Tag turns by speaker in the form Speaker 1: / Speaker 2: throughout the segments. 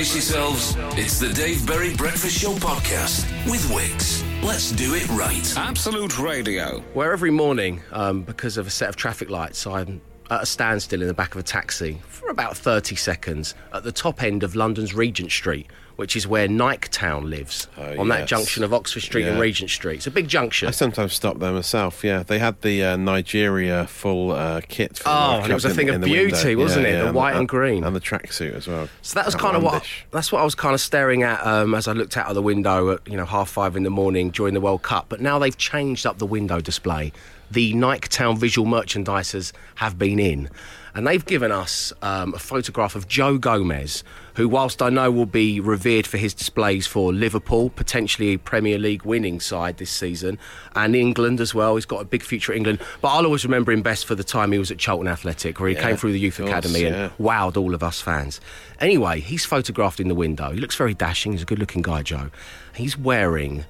Speaker 1: Brace yourselves. It's the Dave Berry Breakfast Show podcast with Wix. Let's do it right. Absolute Radio.
Speaker 2: Where every morning, um, because of a set of traffic lights, I'm at a standstill in the back of a taxi for about 30 seconds at the top end of London's Regent Street, which is where Nike Town lives,
Speaker 3: Oh,
Speaker 2: on that junction of Oxford Street and Regent Street. It's a big junction.
Speaker 3: I sometimes stop there myself. Yeah, they had the uh, Nigeria full uh, kit. For
Speaker 2: Oh, and it was a thing
Speaker 3: in,
Speaker 2: of
Speaker 3: in
Speaker 2: beauty, wasn't
Speaker 3: Yeah,
Speaker 2: it? The
Speaker 3: yeah,
Speaker 2: white and green.
Speaker 3: and the tracksuit as well.
Speaker 2: So that was kind of what that's what I was kind of staring at um, as I looked out of the window at you know half five in the morning during the World Cup. But now they've changed up the window display. The Nike Town visual merchandisers have been in, and they've given us um, a photograph of Joe Gomez, who, whilst I know will be revered for his displays for Liverpool, potentially a Premier League winning side this season, and England as well. He's got a big future at England, but I'll always remember him best for the time he was at Charlton Athletic, where he
Speaker 3: Yeah,
Speaker 2: came through the youth
Speaker 3: course,
Speaker 2: academy and
Speaker 3: yeah.
Speaker 2: wowed all of us fans. Anyway, he's photographed in the window. He looks very dashing. He's a good looking guy, Joe. He's wearing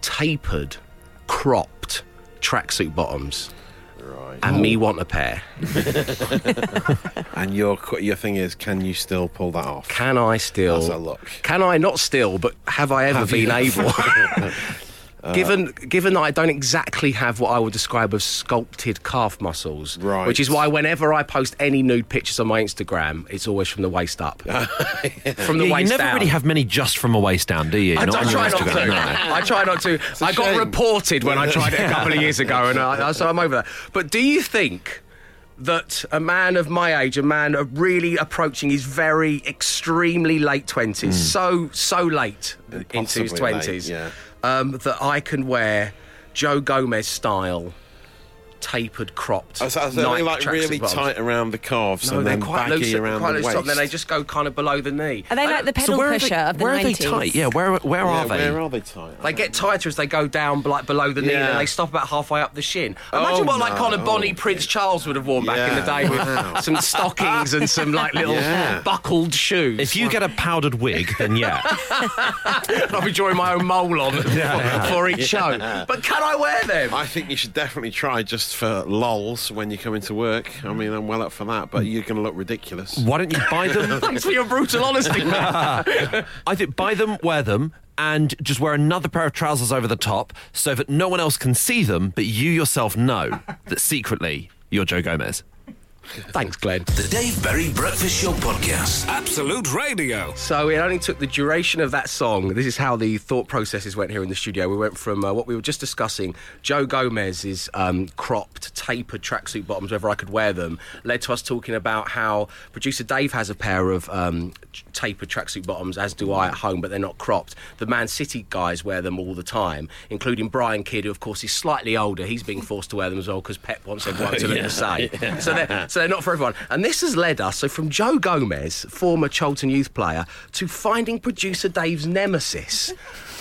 Speaker 2: tapered, cropped tracksuit bottoms.
Speaker 3: Right.
Speaker 2: And me oh. want a pair.
Speaker 3: And your qu- your thing is, can you still pull that off?
Speaker 2: Can I still?
Speaker 3: That's a look.
Speaker 2: Can I not still, but have I ever
Speaker 3: Have
Speaker 2: been
Speaker 3: you?
Speaker 2: able? Uh, given given that I don't exactly have what I would describe as sculpted calf muscles,
Speaker 3: Right.
Speaker 2: which is why whenever I post any nude pictures on my Instagram, it's always from the waist up, from the
Speaker 4: Yeah, you never
Speaker 2: down.
Speaker 4: really have many just from a waist down, do you?
Speaker 2: I,
Speaker 4: Not
Speaker 2: I
Speaker 4: on
Speaker 2: try not to.
Speaker 4: no.
Speaker 2: I try not to.
Speaker 3: a
Speaker 2: I got
Speaker 3: shame.
Speaker 2: reported when I tried it a couple of years ago, and I, so I'm over that. But do you think that a man of my age, a man really approaching his very extremely late twenties, hmm. so so late into his.
Speaker 3: Possibly late,
Speaker 2: twenties,
Speaker 3: yeah.
Speaker 2: Um, that I can wear Joe Gomez style tapered cropped.
Speaker 3: Oh, so, so they
Speaker 2: Nike
Speaker 3: like
Speaker 2: tracksuit
Speaker 3: really
Speaker 2: bottoms?
Speaker 3: tight around the calves
Speaker 2: No,
Speaker 3: and
Speaker 2: they're
Speaker 3: then
Speaker 2: quite
Speaker 3: baggy
Speaker 2: loose,
Speaker 3: around
Speaker 2: quite
Speaker 3: the waist.
Speaker 2: top, and then they just go kind of below the knee.
Speaker 5: Are they like the
Speaker 2: don't-
Speaker 5: pedal
Speaker 4: where
Speaker 5: pusher
Speaker 4: they,
Speaker 5: of the
Speaker 4: where
Speaker 5: 90s?
Speaker 4: are they tight? Yeah, where where
Speaker 3: yeah,
Speaker 4: are they?
Speaker 3: Where are they tight?
Speaker 2: They get tighter as they go down like below the knee,
Speaker 3: Yeah.
Speaker 2: and they stop about halfway up the shin.
Speaker 3: Oh,
Speaker 2: Imagine what like
Speaker 3: no.
Speaker 2: kind of Bonnie oh. Prince Charles would have worn back in the day with
Speaker 3: Wow.
Speaker 2: some stockings and some like little
Speaker 3: Yeah.
Speaker 2: buckled shoes.
Speaker 4: If you get a powdered wig, then yeah.
Speaker 2: I'll be drawing my own mole on for, for each show. But can I wear them?
Speaker 3: I think you should definitely try just for lols when you come into work. I mean, I'm well up for that, but you're going to look ridiculous.
Speaker 4: Why don't you buy them?
Speaker 2: Thanks for your brutal honesty.
Speaker 4: I think buy them, wear them, and just wear another pair of trousers over the top so that no one else can see them, but you yourself know that secretly you're Joe Gomez.
Speaker 2: Thanks, Glenn.
Speaker 1: The Dave Berry Breakfast Show podcast. Absolute Radio.
Speaker 2: So it only took the duration of that song. This is how the thought processes went here in the studio. We went from uh, what we were just discussing, Joe Gomez's um, cropped, tapered tracksuit bottoms, whether I could wear them, led to us talking about how producer Dave has a pair of um, tapered tracksuit bottoms, as do I at home, but they're not cropped. The Man City guys wear them all the time, including Brian Kidd, who of course is slightly older. He's being forced to wear them as well because Pep wants everyone to look the same. So they're, so they're not for everyone. And this has led us, so from Joe Gomez, former Charlton youth player, to finding producer Dave's nemesis.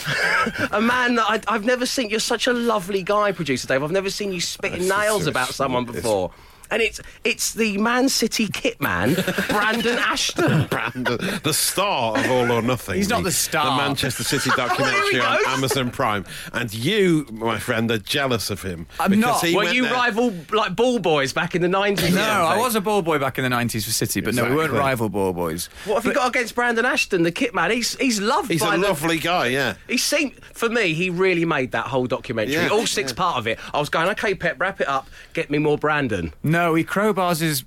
Speaker 2: a man that I, I've never seen. You're such a lovely guy, producer Dave. I've never seen you spitting nails about someone before. And it's it's the Man City kit man, Brandon Ashton.
Speaker 3: Brandon, the star of All or Nothing.
Speaker 6: He's not the star.
Speaker 3: The Manchester City
Speaker 2: oh,
Speaker 3: documentary
Speaker 2: he
Speaker 3: on. Amazon Prime. And you, my friend, are jealous of him.
Speaker 6: I'm not.
Speaker 3: he
Speaker 2: Were you
Speaker 3: there-
Speaker 2: rival like ball boys back in the nineties?
Speaker 6: No, I was a ball boy back in the 90s for City, but no, we weren't rival ball boys.
Speaker 2: What have you got against Brandon Ashton, the kit man? He's he's loved
Speaker 3: He's
Speaker 2: by
Speaker 3: a
Speaker 2: the-
Speaker 3: lovely guy, yeah.
Speaker 2: He seemed, for me, he really made that whole documentary.
Speaker 3: Yeah,
Speaker 2: All six
Speaker 3: yeah.
Speaker 2: part of it. I was going, okay, Pep, wrap it up. Get me more Brandon.
Speaker 6: No, he crowbars his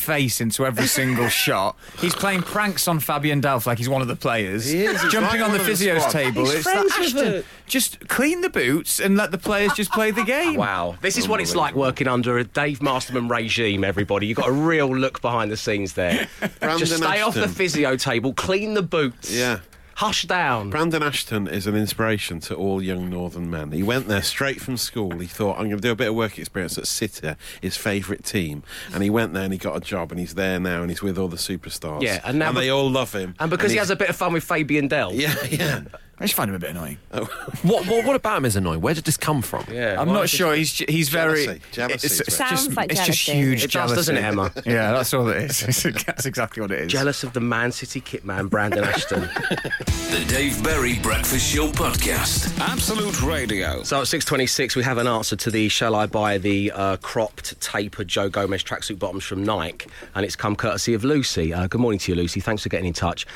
Speaker 6: face into every single shot. He's playing pranks on Fabian Delph like he's one of the players.
Speaker 3: He is, he's
Speaker 6: Jumping
Speaker 3: like
Speaker 6: on the
Speaker 3: of the
Speaker 6: physio's table.
Speaker 2: He's
Speaker 6: it's
Speaker 2: friends
Speaker 6: like,
Speaker 2: with
Speaker 6: Ashton,
Speaker 2: it.
Speaker 6: just clean the boots and let the players just play the game.
Speaker 2: Wow. This is what it's like working under a Dave Masterman regime, everybody. You've got a real look behind the scenes there. Just stay off the physio table, clean the boots.
Speaker 3: Yeah.
Speaker 2: Hush down.
Speaker 3: Brandon Ashton is an inspiration to all young northern men. He went there straight from school. He thought, I'm going to do a bit of work experience at City, his favourite team. And he went there and he got a job and he's there now and he's with all the superstars.
Speaker 2: Yeah, and now
Speaker 3: they
Speaker 2: be-
Speaker 3: all love him.
Speaker 2: and because he has a bit of fun with Fabian Delph.
Speaker 3: Yeah, yeah.
Speaker 6: I just find him a bit annoying.
Speaker 4: What, what, what about him is annoying? Where did this come from?
Speaker 2: Yeah,
Speaker 6: I'm not sure. He's ju- he's very
Speaker 3: Jealousy. Jealousy
Speaker 6: It's, it's
Speaker 3: what
Speaker 5: it is.
Speaker 6: just
Speaker 5: Sounds like
Speaker 6: it's just huge
Speaker 2: It does,
Speaker 6: jealousy,
Speaker 2: doesn't it, Emma?
Speaker 6: Yeah, that's all it is. that's exactly what it is.
Speaker 2: Jealous of the Man City kit man, Brandon Ashton.
Speaker 1: The Dave Berry Breakfast Show podcast. Absolute Radio.
Speaker 2: So at 6.26, we have an answer to the shall I buy the uh, cropped, tapered Joe Gomez tracksuit bottoms from Nike? And it's come courtesy of Lucy. Uh, good morning to you, Lucy. Thanks for getting in touch.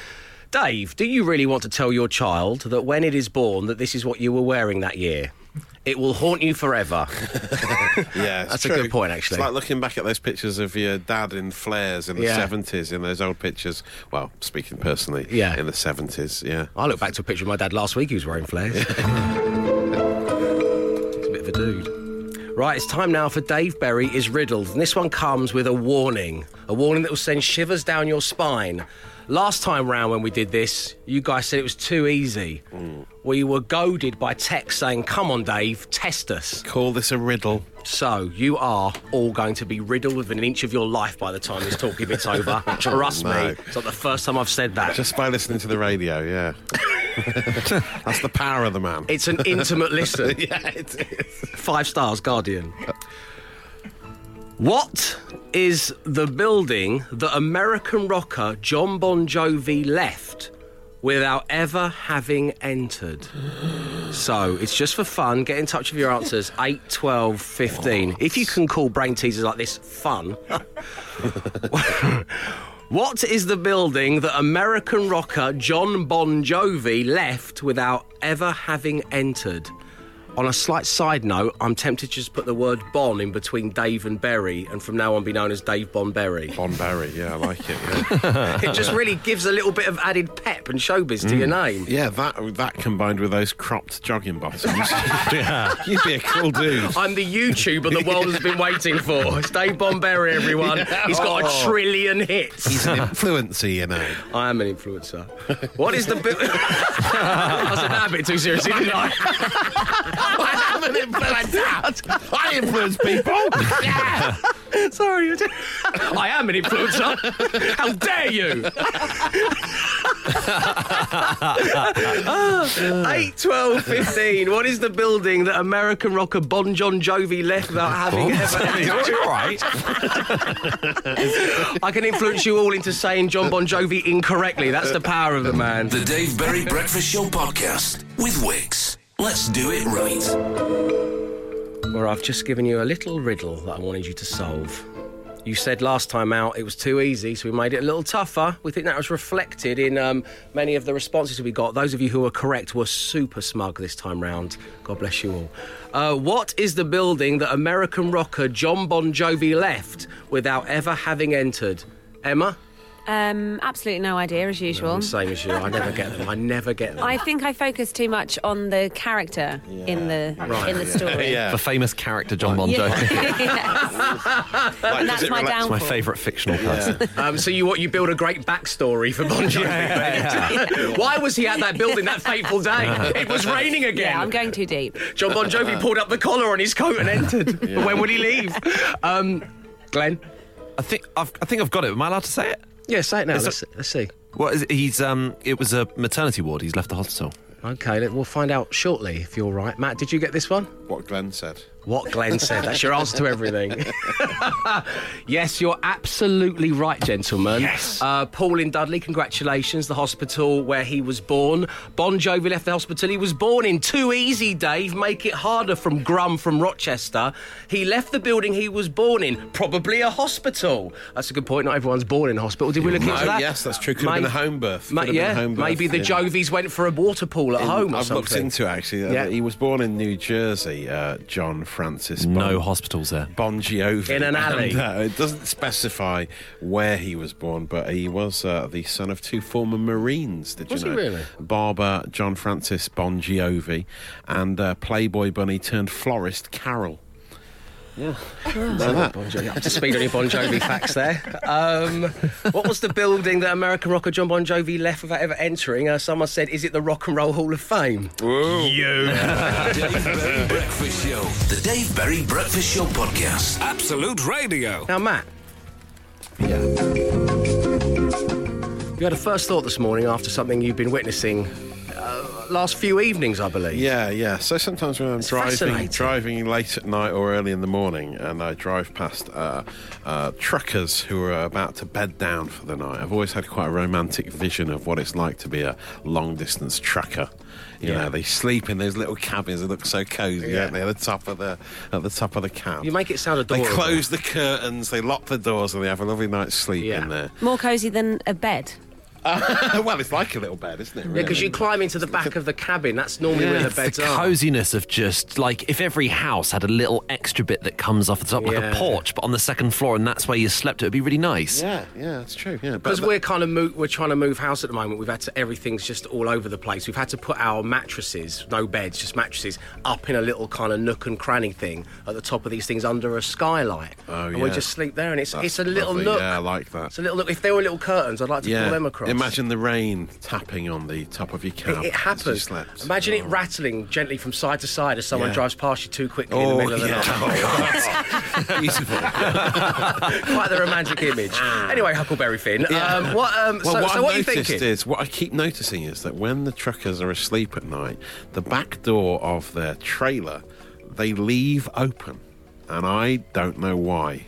Speaker 2: Dave, do you really want to tell your child that when it is born that this is what you were wearing that year? It will haunt you forever.
Speaker 3: Yeah, it's
Speaker 2: That's a good point, actually.
Speaker 3: It's like looking back at those pictures of your dad in flares in the
Speaker 2: Yeah.
Speaker 3: 70s, in those old pictures. Well, speaking personally,
Speaker 2: Yeah.
Speaker 3: in the 70s, yeah.
Speaker 2: I look back to a picture of my dad last week. He was wearing flares. He's a bit of a dude. Right, it's time now for Dave Berry is riddled, and this one comes with a warning, a warning that will send shivers down your spine. Last time round when we did this, you guys said it was too easy. Mm. We were goaded by text saying, "Come on, Dave, test us."
Speaker 3: Call this a riddle.
Speaker 2: So you are all going to be riddled with an inch of your life by the time this talking bit's over. Trust
Speaker 3: No.
Speaker 2: me, it's not the first time I've said that.
Speaker 3: Just by listening to the radio, yeah. That's the power of the man.
Speaker 2: It's an intimate listen.
Speaker 3: yeah, it is.
Speaker 2: Five stars, Guardian. What is the building that American rocker John Bon Jovi left without ever having entered? So it's just for fun. Get in touch with your answers 8, 12, 15. If you can call brain teasers like this fun. What is the building that American rocker John Bon Jovi left without ever having entered? On a slight side note, I'm tempted to just put the word Bon in between Dave and Berry, and from now on be known as Dave Bon Berry.
Speaker 3: Bon Berry, yeah, I like it. Yeah,
Speaker 2: It just really gives a little bit of added pep and showbiz to your mm. name.
Speaker 3: yeah that that combined with those cropped jogging bottoms, yeah, you'd be a cool dude.
Speaker 2: I'm the YouTuber the world has been waiting for. It's Dave Bon Berry, everyone. He's got a
Speaker 3: Oh.
Speaker 2: trillion hits.
Speaker 3: He's an influencer, you know.
Speaker 2: I am an influencer. What is the bit? I said that a bit too seriously, didn't I?
Speaker 3: I am an influencer. Ah, I influence people. Yeah.
Speaker 2: Sorry, I did- I am an influencer. How dare you? 8, 12, 15. What is the building that American rocker Bon John Jovi left without having ever
Speaker 4: You're all right.
Speaker 2: I can influence you all into saying John Bon Jovi incorrectly. That's the power of the man.
Speaker 1: The Dave Berry Breakfast Show podcast with Wix. Let's do it right.
Speaker 2: Where I've just given you a little riddle that I wanted you to solve. You said last time out it was too easy, so we made it a little tougher. We think that was reflected in um, many of the responses we got. Those of you who were correct were super smug this time round. God bless you all. Uh, what is the building that American rocker John Bon Jovi left without ever having entered? Emma?
Speaker 5: Um, absolutely no idea, as usual.
Speaker 2: Same as you. I never get them. I never get them.
Speaker 5: I think I focus too much on the character in the in the story.
Speaker 3: Yeah.
Speaker 4: The famous character John Bon
Speaker 5: Yeah.
Speaker 4: Jovi.
Speaker 5: Yes.
Speaker 3: Like,
Speaker 5: that's my
Speaker 3: relate-
Speaker 5: downfall.
Speaker 4: My favourite fictional person.
Speaker 2: Um, so you what you build a great backstory for Bon Jovi. Why was he at that building that fateful day? It was raining again.
Speaker 5: Yeah, I'm going too deep.
Speaker 2: John Bon Jovi pulled up the collar on his coat and entered. When would he leave? Um, Glenn?
Speaker 4: I think I've, I think I've got it. Am I allowed to say it?
Speaker 2: Yeah, say it now. Let's, let's see.
Speaker 4: What is it? He's um. It was a maternity ward. He's left the hospital.
Speaker 2: Okay, we'll find out shortly if you're right. Matt, did you get this one?
Speaker 3: What Glenn said.
Speaker 2: What Glenn said. That's your answer to everything. yes, you're absolutely right, gentlemen.
Speaker 4: Yes.
Speaker 2: Uh, Paul in Dudley, congratulations. The hospital where he was born. Bon Jovi left the hospital he was born in. Too easy, Dave. Make it harder from Grum from Rochester. He left the building he was born in. Probably a hospital. That's a good point. Not everyone's born in a hospital. Did we look into that?
Speaker 3: yes, that's true. Could have been a home birth.
Speaker 2: Ma-
Speaker 3: Could have been a
Speaker 2: yeah,
Speaker 3: home birth,
Speaker 2: maybe the
Speaker 3: yeah.
Speaker 2: Jovies went for a water pool at
Speaker 3: In-
Speaker 2: home or
Speaker 3: I've looked into it actually. Uh,
Speaker 2: Yeah.
Speaker 3: He was born in New Jersey, uh, John Francis. Bon,
Speaker 4: No hospitals there.
Speaker 3: Bon Jovi.
Speaker 2: In an alley.
Speaker 3: And, uh, it doesn't specify where he was born, but he was uh, the son of two former Marines. Did
Speaker 2: Was
Speaker 3: you
Speaker 2: he
Speaker 3: know?
Speaker 2: really?
Speaker 3: Barber John Francis Bon Jovi and uh, Playboy bunny turned florist Carol. Yeah. Know that?
Speaker 2: Bon Jovi. Up to speed on your Bon Jovi facts there. Um, what was the building that American rocker John Bon Jovi left without ever entering? Uh, someone said, "Is it the Rock and Roll Hall of Fame?" You.
Speaker 1: Dave Berry Breakfast Show. The Dave Berry Breakfast Show podcast. Absolute Radio.
Speaker 2: Now, Matt. Yeah. You had a first thought this morning after something you've been witnessing uh, last few evenings, I believe.
Speaker 3: Yeah, yeah. So sometimes when I'm driving, driving late at night or early in the morning, and I drive past uh, uh, truckers who are about to bed down for the night, I've always had quite a romantic vision of what it's like to be a long distance trucker. You
Speaker 2: Yeah.
Speaker 3: know, they sleep in those little cabins. that look so cozy,
Speaker 2: Yeah.
Speaker 3: don't they? At the top of the at the top of the cab.
Speaker 2: You make it sound adorable.
Speaker 3: they close the curtains, they lock the doors, and they have a lovely night's sleep
Speaker 2: Yeah.
Speaker 3: in there.
Speaker 5: More cosy than a bed.
Speaker 3: well, it's like a little bed, isn't it?
Speaker 2: Yeah, because you climb into the back of the cabin. That's normally where the
Speaker 4: It's the
Speaker 2: beds are.
Speaker 4: coziness of just like if every house had a little extra bit that comes off the top, like a porch, but on the second floor, and that's where you slept. It would be really nice.
Speaker 3: Yeah, yeah, that's true. Yeah,
Speaker 2: Because
Speaker 3: but-
Speaker 2: we're kind of mo- we're trying to move house at the moment. We've had to everything's just all over the place. We've had to put our mattresses, no beds, just mattresses, up in a little kind of nook and cranny thing at the top of these things under a skylight.
Speaker 3: Oh,
Speaker 2: and we just sleep there, and it's
Speaker 3: That's
Speaker 2: it's a little
Speaker 3: lovely.
Speaker 2: nook.
Speaker 3: Yeah, I like that.
Speaker 2: It's a little look. If there were little curtains, I'd like to pull them across.
Speaker 3: Imagine the rain tapping on the top of your
Speaker 2: It,
Speaker 3: cab.
Speaker 2: it
Speaker 3: as you
Speaker 2: happens.
Speaker 3: slept.
Speaker 2: Imagine it
Speaker 3: Oh.
Speaker 2: rattling gently from side to side as someone
Speaker 3: Yeah.
Speaker 2: drives past you too quickly in the
Speaker 3: Oh,
Speaker 2: middle of the
Speaker 3: yeah.
Speaker 2: night.
Speaker 3: Beautiful.
Speaker 2: Quite the romantic image. Anyway, Huckleberry Finn.
Speaker 3: Yeah.
Speaker 2: Um, what? Um,
Speaker 3: Well,
Speaker 2: so,
Speaker 3: what
Speaker 2: so what are you
Speaker 3: noticed
Speaker 2: thinking?
Speaker 3: is what I keep noticing is that when the truckers are asleep at night, the back door of their trailer they leave open, and I don't know why.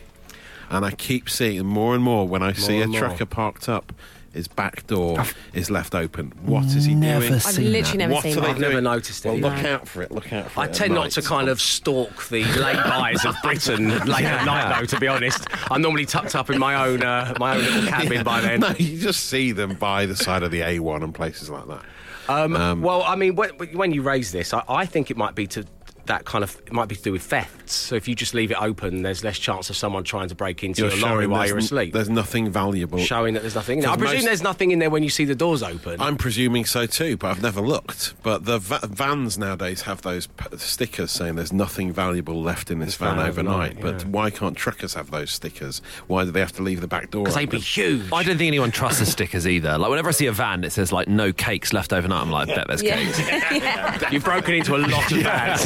Speaker 3: And I keep seeing more and more when I see a
Speaker 2: and more.
Speaker 3: trucker parked up. His back door is left open. What is he
Speaker 4: never
Speaker 3: doing?
Speaker 4: seen
Speaker 5: I've literally never
Speaker 3: what
Speaker 5: seen that.
Speaker 2: I've never noticed it.
Speaker 3: Well, look
Speaker 2: No.
Speaker 3: out for it. Look out for
Speaker 2: I
Speaker 3: it. at
Speaker 2: tend not
Speaker 3: night.
Speaker 2: to kind of stalk the lay-bys of Britain late at night, though. To be honest, I'm normally tucked up in my own uh, my own little cabin by then.
Speaker 3: No, you just see them by the side of the A1 and places like that.
Speaker 2: Um, well, I mean, when, when you raise this, I, I think it might be to that kind of it might be to do with thefts. So if you just leave it open, there's less chance of someone trying to break into
Speaker 3: You're
Speaker 2: your lorry while you're
Speaker 3: n-
Speaker 2: asleep.
Speaker 3: There's nothing valuable.
Speaker 2: Showing that there's nothing. in there. I presume
Speaker 3: most-
Speaker 2: there's nothing in there when you see the doors open.
Speaker 3: I'm presuming so too, but I've never looked. But the va- vans nowadays have those p- stickers saying there's nothing valuable left in this van,
Speaker 2: van
Speaker 3: overnight.
Speaker 2: overnight,
Speaker 3: But why can't truckers have those stickers? Why do they have to leave the back door?
Speaker 2: Because they'd be huge.
Speaker 4: I don't think anyone trusts the stickers either. Like whenever I see a van that says like no cakes left overnight, I'm like, I bet there's cakes.
Speaker 2: You've broken into a lot of vans.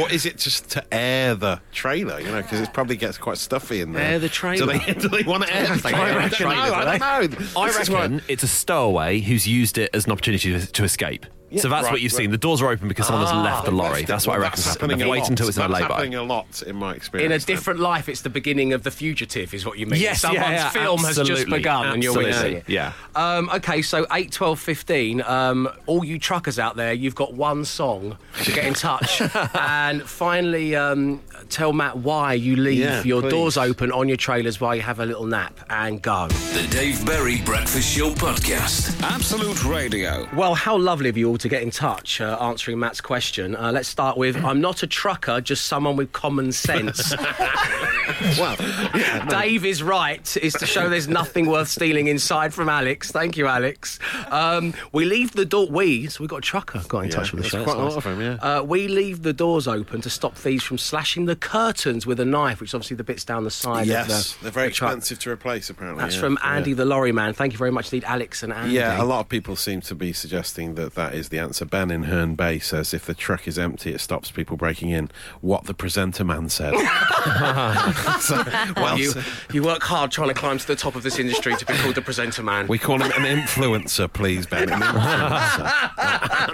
Speaker 3: Or is it just to air the trailer? You know, because it probably gets quite stuffy in there.
Speaker 2: Air the trailer?
Speaker 3: Do they, do they want to air the
Speaker 2: They
Speaker 3: trailer?
Speaker 2: air
Speaker 3: I don't know. I
Speaker 2: do
Speaker 3: don't know.
Speaker 4: I
Speaker 3: This is what-
Speaker 4: reckon it's a stowaway who's used it as an opportunity to, to escape. So that's
Speaker 3: right,
Speaker 4: what you've
Speaker 3: right.
Speaker 4: seen. The doors are open because someone has left the lorry. That's what I
Speaker 3: Well,
Speaker 4: reckon.
Speaker 3: that's happening
Speaker 4: They've
Speaker 3: a
Speaker 4: waited
Speaker 3: lot.
Speaker 4: until it's in a
Speaker 3: That's
Speaker 4: lay-by.
Speaker 3: happening a lot in my experience.
Speaker 2: In a
Speaker 3: now.
Speaker 2: different life, it's the beginning of the fugitive, is what you mean.
Speaker 4: Yes, yeah,
Speaker 2: Someone's
Speaker 4: yeah,
Speaker 2: film has just
Speaker 4: absolutely,
Speaker 2: begun, and you're
Speaker 4: absolutely,
Speaker 2: witnessing it.
Speaker 4: yeah.
Speaker 2: Um, okay, so 8, 12, 15. Um, all you truckers out there, you've got one song to get in touch and finally um, tell Matt why you leave
Speaker 3: Yeah,
Speaker 2: your
Speaker 3: please.
Speaker 2: doors open on your trailers while you have a little nap and go.
Speaker 1: The Dave Berry Breakfast Show Podcast. Absolute Radio.
Speaker 2: Well, how lovely of you all to get in touch uh, answering Matt's question. Uh, let's start with I'm not a trucker, just someone with common sense.
Speaker 3: well, yeah, no,
Speaker 2: Dave is right, is to show there's nothing worth stealing inside from Alex. Thank you, Alex. Um, we leave the door. We, so we got a trucker got in
Speaker 3: Yeah,
Speaker 2: touch with show.
Speaker 3: quite a lot of 'em, yeah.
Speaker 2: Uh, we leave the doors open to stop thieves from slashing the curtains with a knife, which is obviously the bits down the side
Speaker 3: yes,
Speaker 2: of the
Speaker 3: they're very
Speaker 2: the
Speaker 3: expensive to replace. Apparently,
Speaker 2: That's
Speaker 3: yeah,
Speaker 2: from. Andy the lorry man. Thank you very much indeed, Alex and Andy.
Speaker 3: Yeah, a lot of people seem to be suggesting that that is the answer. Ben in Herne Bay says if the truck is empty, it stops people breaking in. What the presenter man said. So, well,
Speaker 2: you, you work hard trying to climb to the top of this industry to be called the presenter man.
Speaker 3: we call him an influencer, please, Ben. An influencer.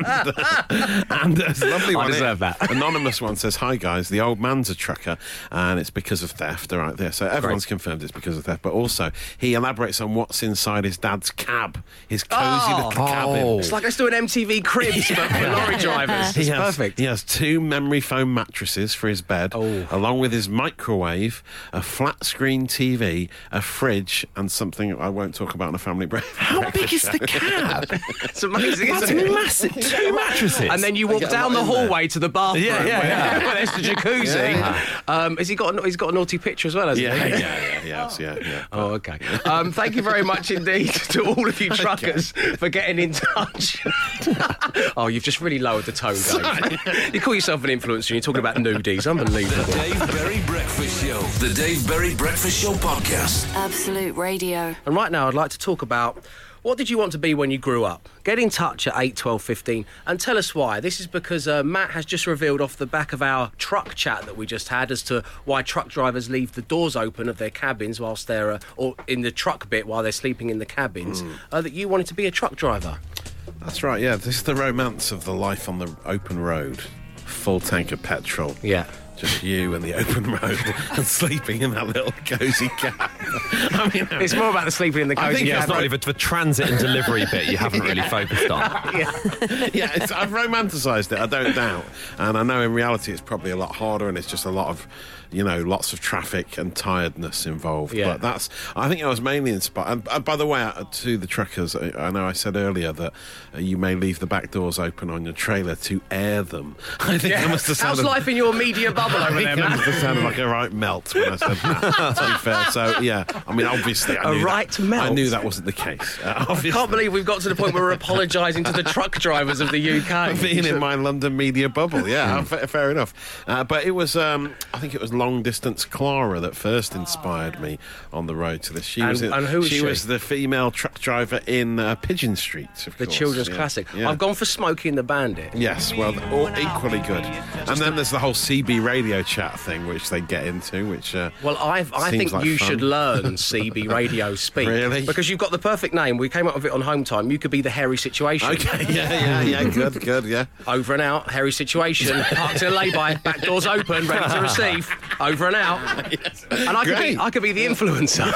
Speaker 3: and, uh, and a lovely
Speaker 2: I
Speaker 3: one.
Speaker 2: deserve
Speaker 3: here.
Speaker 2: that.
Speaker 3: Anonymous one says, "Hi guys, the old man's a trucker, and it's because of theft." All right, there. So everyone's confirmed it's because of theft, but also he elaborates on what's inside his dad's cab, his cozy
Speaker 2: Oh.
Speaker 3: little cabin.
Speaker 2: It's like let's do an MTV cribs but for lorry drivers.
Speaker 3: He
Speaker 2: It's
Speaker 3: has,
Speaker 2: perfect.
Speaker 3: He has two memory foam mattresses for his bed,
Speaker 2: Oh.
Speaker 3: along with his microwave, a flat screen TV, a fridge, and something I won't talk about on a family breakfast.
Speaker 4: How big is the cab?
Speaker 2: It's amazing,
Speaker 4: That's
Speaker 2: isn't it?
Speaker 4: massive. Two mattresses.
Speaker 2: And then you walk
Speaker 3: get a
Speaker 2: down the
Speaker 3: lot in there.
Speaker 2: hallway to the bathroom.
Speaker 4: Yeah, yeah,
Speaker 2: where,
Speaker 4: yeah.
Speaker 2: where there's the jacuzzi.
Speaker 3: Yeah.
Speaker 2: Um, has he got? A, he's got a naughty picture as well, hasn't
Speaker 3: Yeah,
Speaker 2: he?
Speaker 3: yeah, yeah, yes, yeah, yeah.
Speaker 2: Oh, okay. Um, thank you very much indeed to all of you truckers for getting in touch. oh, you've just really lowered the tone, Dave. you call yourself an influencer and you're talking about nudies. Unbelievable.
Speaker 1: The Dave Berry Breakfast Show. The Dave Berry Breakfast Show Podcast.
Speaker 5: Absolute Radio.
Speaker 2: And right now, I'd like to talk about what did you want to be when you grew up? Get in touch at 8, 12, 15 and tell us why. This is because uh, Matt has just revealed off the back of our truck chat that we just had as to why truck drivers leave the doors open of their cabins whilst they're, uh, or in the truck bit while they're sleeping in the cabins, uh, that you wanted to be a truck driver.
Speaker 3: That's right. Yeah, this is the romance of the life on the open road. Full tank of petrol.
Speaker 2: Yeah.
Speaker 3: Just you and the open road and sleeping in that little cosy cab. I mean,
Speaker 2: It's more about the sleeping in the
Speaker 3: I
Speaker 2: cozy
Speaker 3: think
Speaker 4: yeah,
Speaker 3: Yeah,
Speaker 4: it's not the, the transit and delivery bit you haven't really focused on.
Speaker 3: yeah, it's, I've romanticised it. I don't doubt, and I know in reality it's probably a lot harder, and it's just a lot of, you know, lots of traffic and tiredness involved.
Speaker 2: Yeah.
Speaker 3: But that's, I think I was mainly inspired. And, and by the way, uh, to the truckers, I, I know I said earlier that uh, you may leave the back doors open on your trailer to air them. I think I must have sounded.
Speaker 2: How's life in your media bubble over
Speaker 3: I
Speaker 2: there,
Speaker 3: think I
Speaker 2: Matt?
Speaker 3: must have sounded like a right melt when I said that. to be fair, so yeah. I mean, obviously, I
Speaker 2: A
Speaker 3: knew
Speaker 2: right
Speaker 3: that,
Speaker 2: melt?
Speaker 3: I knew that wasn't the case. Uh,
Speaker 2: I can't believe we've got to the point where we're apologising to the truck drivers of the UK.
Speaker 3: being in my London media bubble. Yeah, fa- fair enough. Uh, but it was, um, I think it was long distance Clara that first inspired me on the road to this. She
Speaker 2: And-
Speaker 3: was, in-
Speaker 2: and who was
Speaker 3: she,
Speaker 2: she?
Speaker 3: was the female truck driver in uh, Pigeon Street. Of course.
Speaker 2: the
Speaker 3: course.
Speaker 2: children's
Speaker 3: Yeah.
Speaker 2: classic.
Speaker 3: Yeah.
Speaker 2: I've gone for Smokey and the Bandit.
Speaker 3: Yes, well, all equally good. And then there's the whole CB radio chat thing, which they get into, which. Uh,
Speaker 2: Well, I've, I think
Speaker 3: like
Speaker 2: you
Speaker 3: fun.
Speaker 2: should learn CB radio speak.
Speaker 3: Really?
Speaker 2: Because you've got the perfect name. We came up with it on home time. You could be the hairy situation.
Speaker 3: okay, yeah, yeah, yeah, good, good, yeah.
Speaker 2: Over and out, hairy situation, parked in a lay-by, back doors open, ready to receive. Over and out. And I could, be,
Speaker 3: Great.
Speaker 2: I could be the influencer.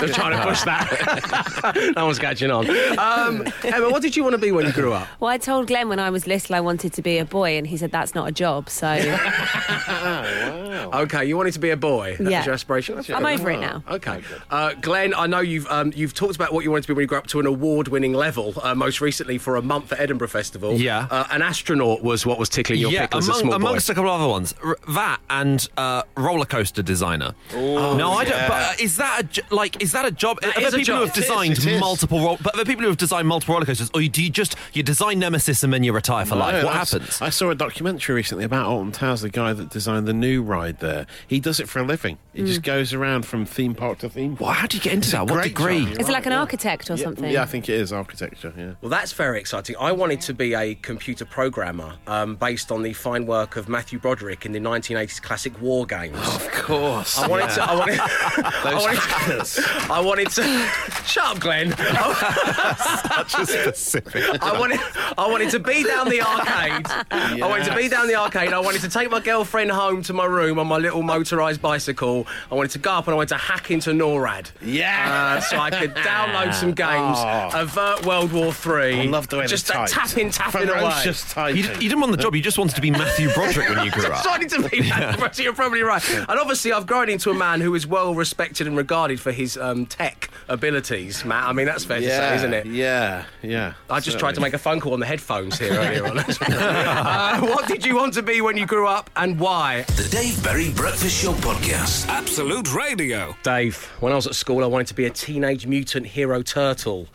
Speaker 2: They're trying to push that. no one's catching on. Um, Emma, what did you want to be when you grew up?
Speaker 5: Well, I told Glenn when I was little I wanted to be a boy, and he said that's not a job. So
Speaker 2: Okay, you wanted to be a boy. That
Speaker 5: Yeah.
Speaker 2: was your aspiration. That's
Speaker 5: I'm
Speaker 2: fair
Speaker 5: over it
Speaker 2: enough.
Speaker 5: now.
Speaker 2: Okay, uh, Glenn, I know you've um, you've talked about what you wanted to be when you grew up to an award-winning level. Uh, most recently, for a month at Edinburgh Festival.
Speaker 4: Yeah.
Speaker 2: uh, an astronaut was what was tickling your
Speaker 4: yeah,
Speaker 2: pickles
Speaker 4: among,
Speaker 2: a small
Speaker 4: amongst a couple of other ones, R- that and uh, roller coaster designer. no, I don't. But uh, is that a, j- like is that a job?
Speaker 2: That
Speaker 4: are
Speaker 2: is
Speaker 4: there
Speaker 2: a
Speaker 4: people
Speaker 2: job.
Speaker 4: who have
Speaker 2: It is,
Speaker 4: designed
Speaker 3: it is.
Speaker 4: multiple? Ro- but are there people who have designed multiple roller coasters, or do you just you design Nemesis and then you retire for life?
Speaker 3: No,
Speaker 4: What
Speaker 3: I s-
Speaker 4: happens?
Speaker 3: I saw a documentary recently about Alton Towers, the guy that designed the new ride there. He does it for a living. He just goes around from theme park to theme park.
Speaker 4: Well, how do you get into
Speaker 3: It's
Speaker 4: that? What
Speaker 3: great
Speaker 4: degree?
Speaker 3: job, you're
Speaker 5: is it like an
Speaker 3: yeah.
Speaker 5: architect or
Speaker 3: Yeah,
Speaker 5: something?
Speaker 3: Yeah, I think it is architecture. Yeah.
Speaker 2: Well, that's very exciting. I wanted to be a computer programmer um, based on the fine work of Matthew Broderick in the 1980s classic War Games.
Speaker 3: Of course.
Speaker 2: I wanted to. I wanted, I wanted, I wanted to. Shut up, Glenn.
Speaker 3: such a specific.
Speaker 2: I wanted, I wanted to be down the arcade. I wanted to be down the arcade. I wanted to take my girlfriend home to my room on my little motorised bicycle. I wanted to go up and I wanted to hack into NORAD.
Speaker 3: Yeah.
Speaker 2: Uh, so I could download some games,
Speaker 3: Oh.
Speaker 2: avert World War Three.
Speaker 3: I love the way
Speaker 2: Just
Speaker 3: they
Speaker 2: that
Speaker 3: typed.
Speaker 2: tapping, tapping away.
Speaker 3: Typing.
Speaker 4: You, you didn't want the job. You just wanted to be Matthew Broderick when you grew up.
Speaker 2: decided to be that. You're probably right. And obviously, I've grown into a man who is well respected and regarded for his um, tech abilities, Matt. I mean, that's fair to say, isn't it?
Speaker 3: Yeah, yeah.
Speaker 2: I just tried to make a phone call on the headphones here earlier on. uh, what did you want to be when you grew up and why?
Speaker 1: The Dave Berry Breakfast Show Podcast. Absolute Radio.
Speaker 2: Dave, when I was at school, I wanted to be a teenage mutant hero turtle.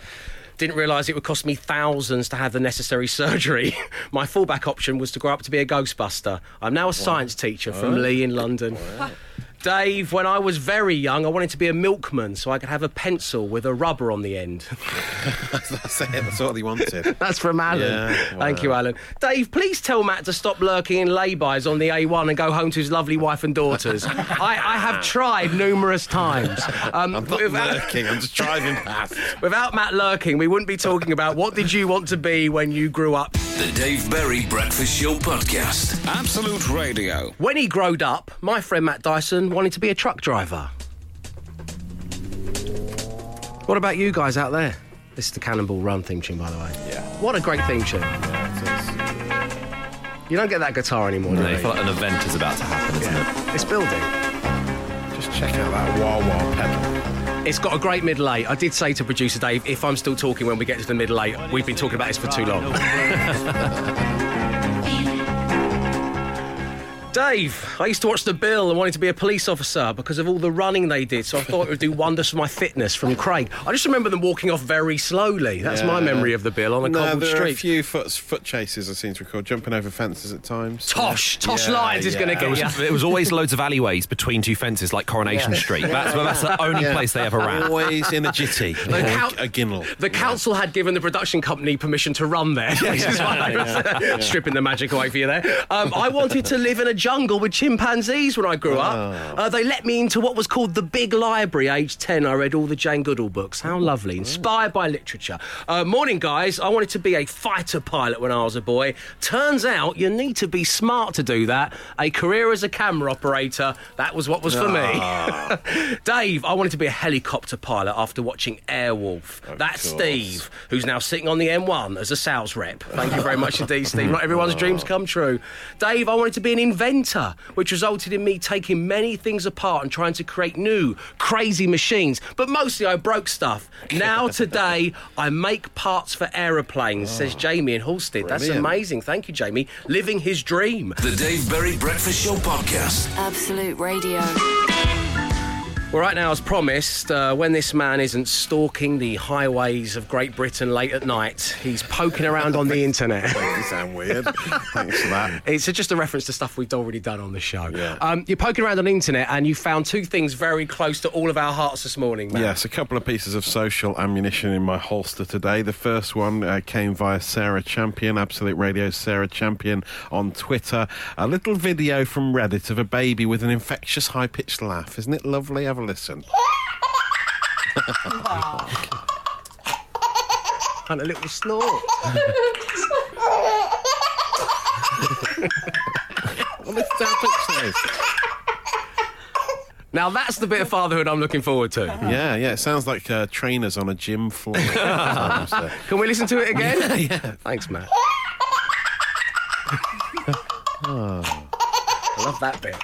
Speaker 2: Didn't realise it would cost me thousands to have the necessary surgery. My fallback option was to grow up to be a Ghostbuster. I'm now a science teacher from Lee in London. Dave, when I was very young, I wanted to be a milkman so I could have a pencil with a rubber on the end.
Speaker 3: That's it. That's what he wanted.
Speaker 2: That's from Alan.
Speaker 3: Yeah,
Speaker 2: Thank you, Alan. Dave, please tell Matt to stop lurking in laybys on the A1 and go home to his lovely wife and daughters. I, I have tried numerous times. Um,
Speaker 3: I'm not
Speaker 2: without,
Speaker 3: lurking. I'm just driving past.
Speaker 2: without Matt lurking, we wouldn't be talking about what did you want to be when you grew up.
Speaker 1: The Dave Berry Breakfast Show Podcast. Absolute Radio.
Speaker 2: When he growed up, my friend Matt Dyson wanted to be a truck driver. What about you guys out there? This is the Cannonball Run theme tune, by the way.
Speaker 3: Yeah.
Speaker 2: What a great theme tune. You don't get that guitar anymore, do
Speaker 4: No, you
Speaker 2: you?
Speaker 4: feel like an event is about to happen, isn't it?
Speaker 2: Yeah. It's building.
Speaker 3: Just check out that wah wah pedal.
Speaker 2: It's got a great middle eight. I did say to producer Dave, if I'm still talking when we get to the middle eight, we've been talking about this for too long. Dave, I used to watch The Bill and wanted to be a police officer because of all the running they did, so I thought it would do wonders for my fitness from Craig. I just remember them walking off very slowly. That's my memory of The Bill on a
Speaker 3: No,
Speaker 2: cobbled
Speaker 3: there are a few foot, foot chases I seem to recall, jumping over fences at times.
Speaker 2: Tosh, Tosh
Speaker 3: Yeah,
Speaker 2: Lines is going to get you.
Speaker 4: was, it was always loads of alleyways between two fences, like Coronation Street. That's, that's the only
Speaker 3: Yeah.
Speaker 4: place they ever ran.
Speaker 3: Always in a jitty. or
Speaker 2: coun-
Speaker 3: a ginnel.
Speaker 2: The council had given the production company permission to run there, which is why they were stripping the magic away for you there. Um, I wanted to live in a jungle with chimpanzees when I grew up. Uh, they let me into what was called the Big Library. Age 10, I read all the Jane Goodall books. How lovely. Inspired by literature. Uh, morning, guys. I wanted to be a fighter pilot when I was a boy. Turns out you need to be smart to do that. A career as a camera operator, that was what was for me. Dave, I wanted to be a helicopter pilot after watching Airwolf. That's
Speaker 3: course.
Speaker 2: Steve, who's now sitting on the M1 as a sales rep. Thank you very much indeed, Steve. Not everyone's dreams come true. Dave, I wanted to be an inventor inventor, which resulted in me taking many things apart and trying to create new, crazy machines. But mostly I broke stuff. Now, today, I make parts for aeroplanes, says oh. Jamie in Halstead. That's amazing. Thank you, Jamie. Living his dream.
Speaker 1: The Dave Berry Breakfast Show Podcast.
Speaker 7: Absolute Radio.
Speaker 2: Well, right now, as promised, uh, when this man isn't stalking the highways of Great Britain late at night, he's poking around on the internet.
Speaker 3: You sound weird. Thanks for that.
Speaker 2: It's just a reference to stuff we've already done on the show.
Speaker 3: Yeah.
Speaker 2: Um, you're poking around on the internet and you found two things very close to all of our hearts this morning, man.
Speaker 3: Yes, a couple of pieces of social ammunition in my holster today. The first one uh, came via Sarah Champion, Absolute Radio Sarah Champion on Twitter. A little video from Reddit of a baby with an infectious high pitched laugh. Isn't it lovely? Have a listen.
Speaker 2: And a little snort.
Speaker 3: Well, this is how it says.
Speaker 2: now, that's the bit of fatherhood I'm looking forward to.
Speaker 3: Yeah, yeah, it sounds like uh, trainers on a gym floor.
Speaker 2: Can we listen to it again? yeah. Thanks, Matt. I love that bit.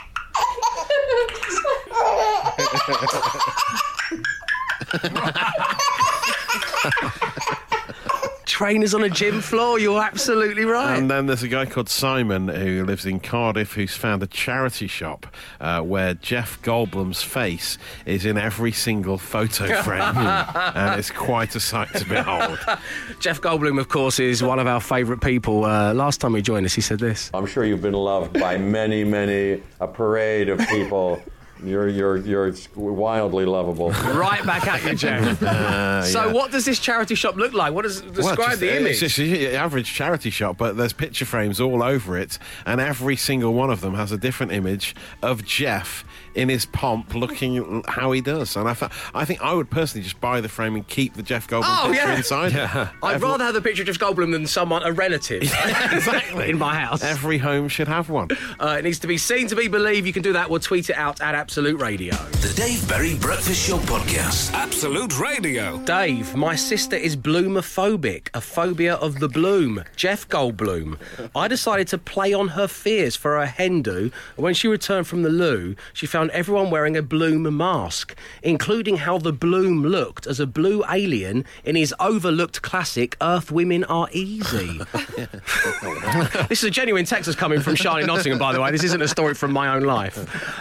Speaker 2: Trainers on a gym floor, you're absolutely right.
Speaker 3: And then there's a guy called Simon who lives in Cardiff who's found a charity shop uh, where Jeff Goldblum's face is in every single photo frame. and it's quite a sight to behold.
Speaker 2: Jeff Goldblum, of course, is one of our favourite people. Uh, last time he joined us, he said this.
Speaker 8: I'm sure you've been loved by many, many, a parade of people. You're, you're, you're wildly lovable.
Speaker 2: Right back at you, Jeff. so, what does this charity shop look like? What does
Speaker 3: Well,
Speaker 2: describe
Speaker 3: just-
Speaker 2: the image?
Speaker 3: It's just an average charity shop, but there's picture frames all over it, and every single one of them has a different image of Jeff in his pomp, looking how he does. And I, th- I think I would personally just buy the frame and keep the Jeff Goldblum
Speaker 2: Oh,
Speaker 3: picture
Speaker 2: yeah.
Speaker 3: inside.
Speaker 2: I'd
Speaker 3: Every-
Speaker 2: rather have the picture of Jeff Goldblum than someone, a relative,
Speaker 3: exactly
Speaker 2: in my house.
Speaker 3: Every home should have one.
Speaker 2: Uh, it needs to be seen to be believed. You can do that. We'll tweet it out at Absolute Radio.
Speaker 1: The Dave Berry Breakfast Show Podcast. Absolute Radio.
Speaker 2: Dave, my sister is bloomophobic, a phobia of the bloom. Jeff Goldblum. I decided to play on her fears for her hen do. When she returned from the loo, she found everyone wearing a bloom mask, including how the bloom looked as a blue alien in his overlooked classic Earth Women Are Easy. this is a genuine text that's coming from Charlie Nottingham, by the way. This isn't a story from my own life.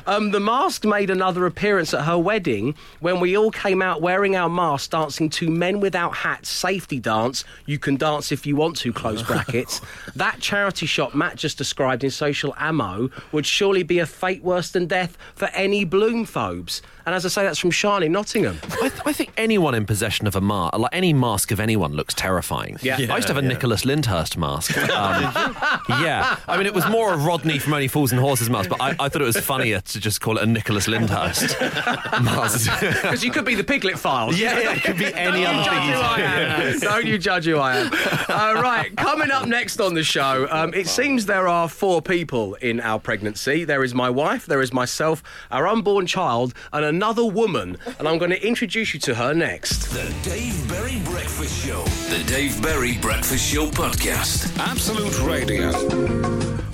Speaker 2: Um, the mask made another appearance at her wedding when we all came out wearing our masks, dancing to Men Without Hats safety dance. You can dance if you want to, close brackets. that charity shop Matt just described in Social Ammo would surely be a fate worse than death for any bloom phobes. And as I say, that's from Charlie Nottingham.
Speaker 4: I, th- I think anyone in possession of a mask, like any mask of anyone, looks terrifying.
Speaker 2: Yeah.
Speaker 4: I used to have a Nicholas Lyndhurst mask. Um, yeah, I mean, it was more a Rodney from Only Fools and Horses mask, but I, I thought it was funnier to just call it a Nicholas Lyndhurst mask.
Speaker 2: Because you could be the Piglet Files.
Speaker 4: yeah, yeah, it could be any
Speaker 2: Don't
Speaker 4: other
Speaker 2: you judge who I am. Don't you judge who I am. Uh, right, coming up next on the show, um, it seems there are four people in our pregnancy. There is my wife, there is myself, our unborn child, and another woman. And I'm going to introduce you to her next.
Speaker 1: The Dave Berry Breakfast Show. The Dave Berry Breakfast Show Podcast. Absolute Radio.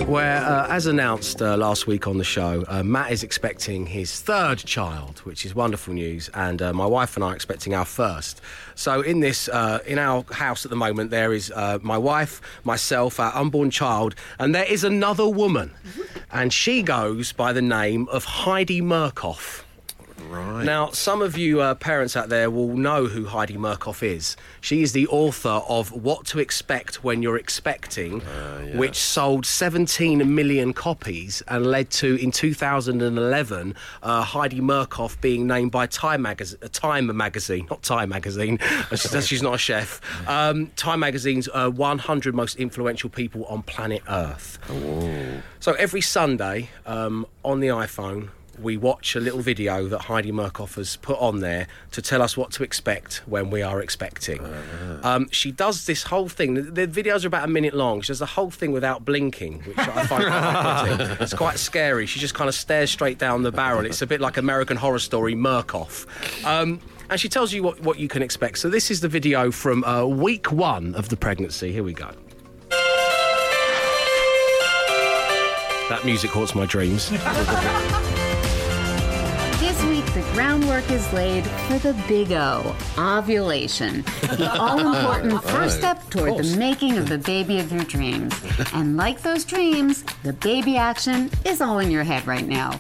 Speaker 2: Where, uh, as announced uh, last week on the show, uh, Matt is expecting his third child, which is wonderful news, and uh, my wife and I are expecting our first. So, in this, uh, in our house at the moment, there is uh, my wife, myself, our unborn child, and there is another woman, and she goes by the name of Heidi Murkoff.
Speaker 3: Right.
Speaker 2: Now, some of you uh, parents out there will know who Heidi Murkoff is. She is the author of What to Expect When You're Expecting, which sold 17 million copies and led to, in 2011, uh, Heidi Murkoff being named by Time, magaz- uh, Time magazine, not Time magazine, she's, she's not a chef, um, Time magazine's uh, 100 most influential people on planet Earth. So every Sunday um, on the iPhone, we watch a little video that Heidi Murkoff has put on there to tell us what to expect when we are expecting. Um, she does this whole thing. The, the videos are about a minute long. She does the whole thing without blinking, which I find quite. It's quite scary. She just kind of stares straight down the barrel. It's a bit like American Horror Story Murkoff. Um, and she tells you what, what you can expect. So this is the video from uh, week one of the pregnancy. Here we go. That music haunts my dreams.
Speaker 7: This week, the groundwork is laid for the big O, ovulation. The all important first step toward the making of the baby of your dreams. And like those dreams, the baby action is all in your head right now.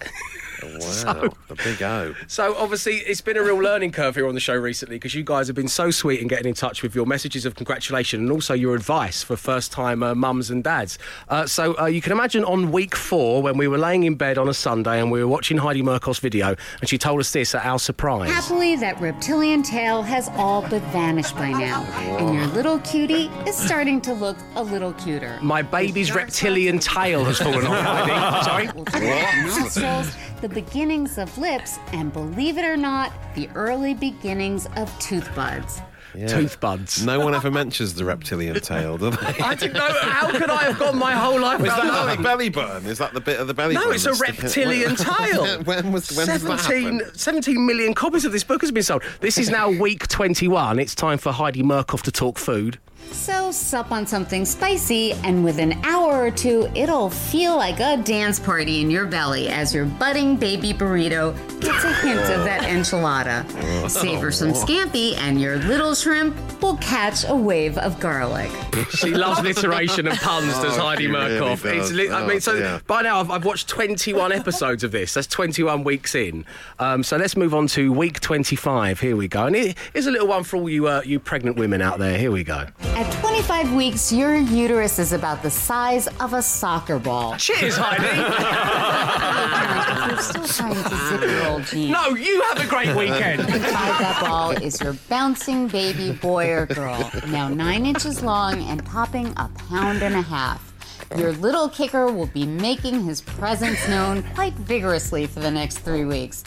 Speaker 3: Wow, the big O.
Speaker 2: So obviously, it's been a real learning curve here on the show recently because you guys have been so sweet in getting in touch with your messages of congratulation and also your advice for first-time uh, mums and dads. Uh, so uh, you can imagine on week four when we were laying in bed on a Sunday and we were watching Heidi Murkoff's video and she told us this at our surprise.
Speaker 7: Happily, that reptilian tail has all but vanished by now, and your little cutie is starting to look a little cuter.
Speaker 2: My baby's reptilian tail has fallen off. Heidi. Sorry.
Speaker 7: Will develop nostrils, the beginnings of lips, and believe it or not, the early beginnings of tooth buds.
Speaker 3: Yeah.
Speaker 2: Tooth buds.
Speaker 3: No one ever mentions the reptilian tail, do they?
Speaker 2: I didn't know. How could I have gone my whole life
Speaker 3: Is
Speaker 2: without
Speaker 3: that
Speaker 2: knowing?
Speaker 3: the belly button? Is that the bit of the belly
Speaker 2: No,
Speaker 3: button?
Speaker 2: it's a
Speaker 3: that's sticking-
Speaker 2: reptilian tail.
Speaker 3: when was when did that
Speaker 2: 17,
Speaker 3: happen?
Speaker 2: 17 million copies of this book has been sold. This is now week 21. It's time for Heidi Murkoff to talk food.
Speaker 7: So sup on something spicy, and within an hour or two, it'll feel like a dance party in your belly as your budding baby burrito gets a hint of that enchilada. Savor some scampi, and your little shrimp will catch a wave of garlic.
Speaker 2: She loves alliteration and puns, does
Speaker 3: Oh,
Speaker 2: Heidi
Speaker 3: she really
Speaker 2: Murkoff.
Speaker 3: does.
Speaker 2: li- I
Speaker 3: Oh,
Speaker 2: mean, so
Speaker 3: dear.
Speaker 2: by now I've, I've watched 21 episodes of this. That's 21 weeks in. Um, so let's move on to week 25. Here we go. And here- here's a little one for all you uh, you pregnant women out there. Here we go.
Speaker 7: At 25 weeks, your uterus is about the size of a soccer ball.
Speaker 2: Cheers, Heidi.
Speaker 7: you're still trying to zip your old jeans.
Speaker 2: no, you have a great weekend.
Speaker 7: Inside that ball is your bouncing baby boy or girl, now nine inches long and topping a pound and a half. Your little kicker will be making his presence known quite vigorously for the next three weeks.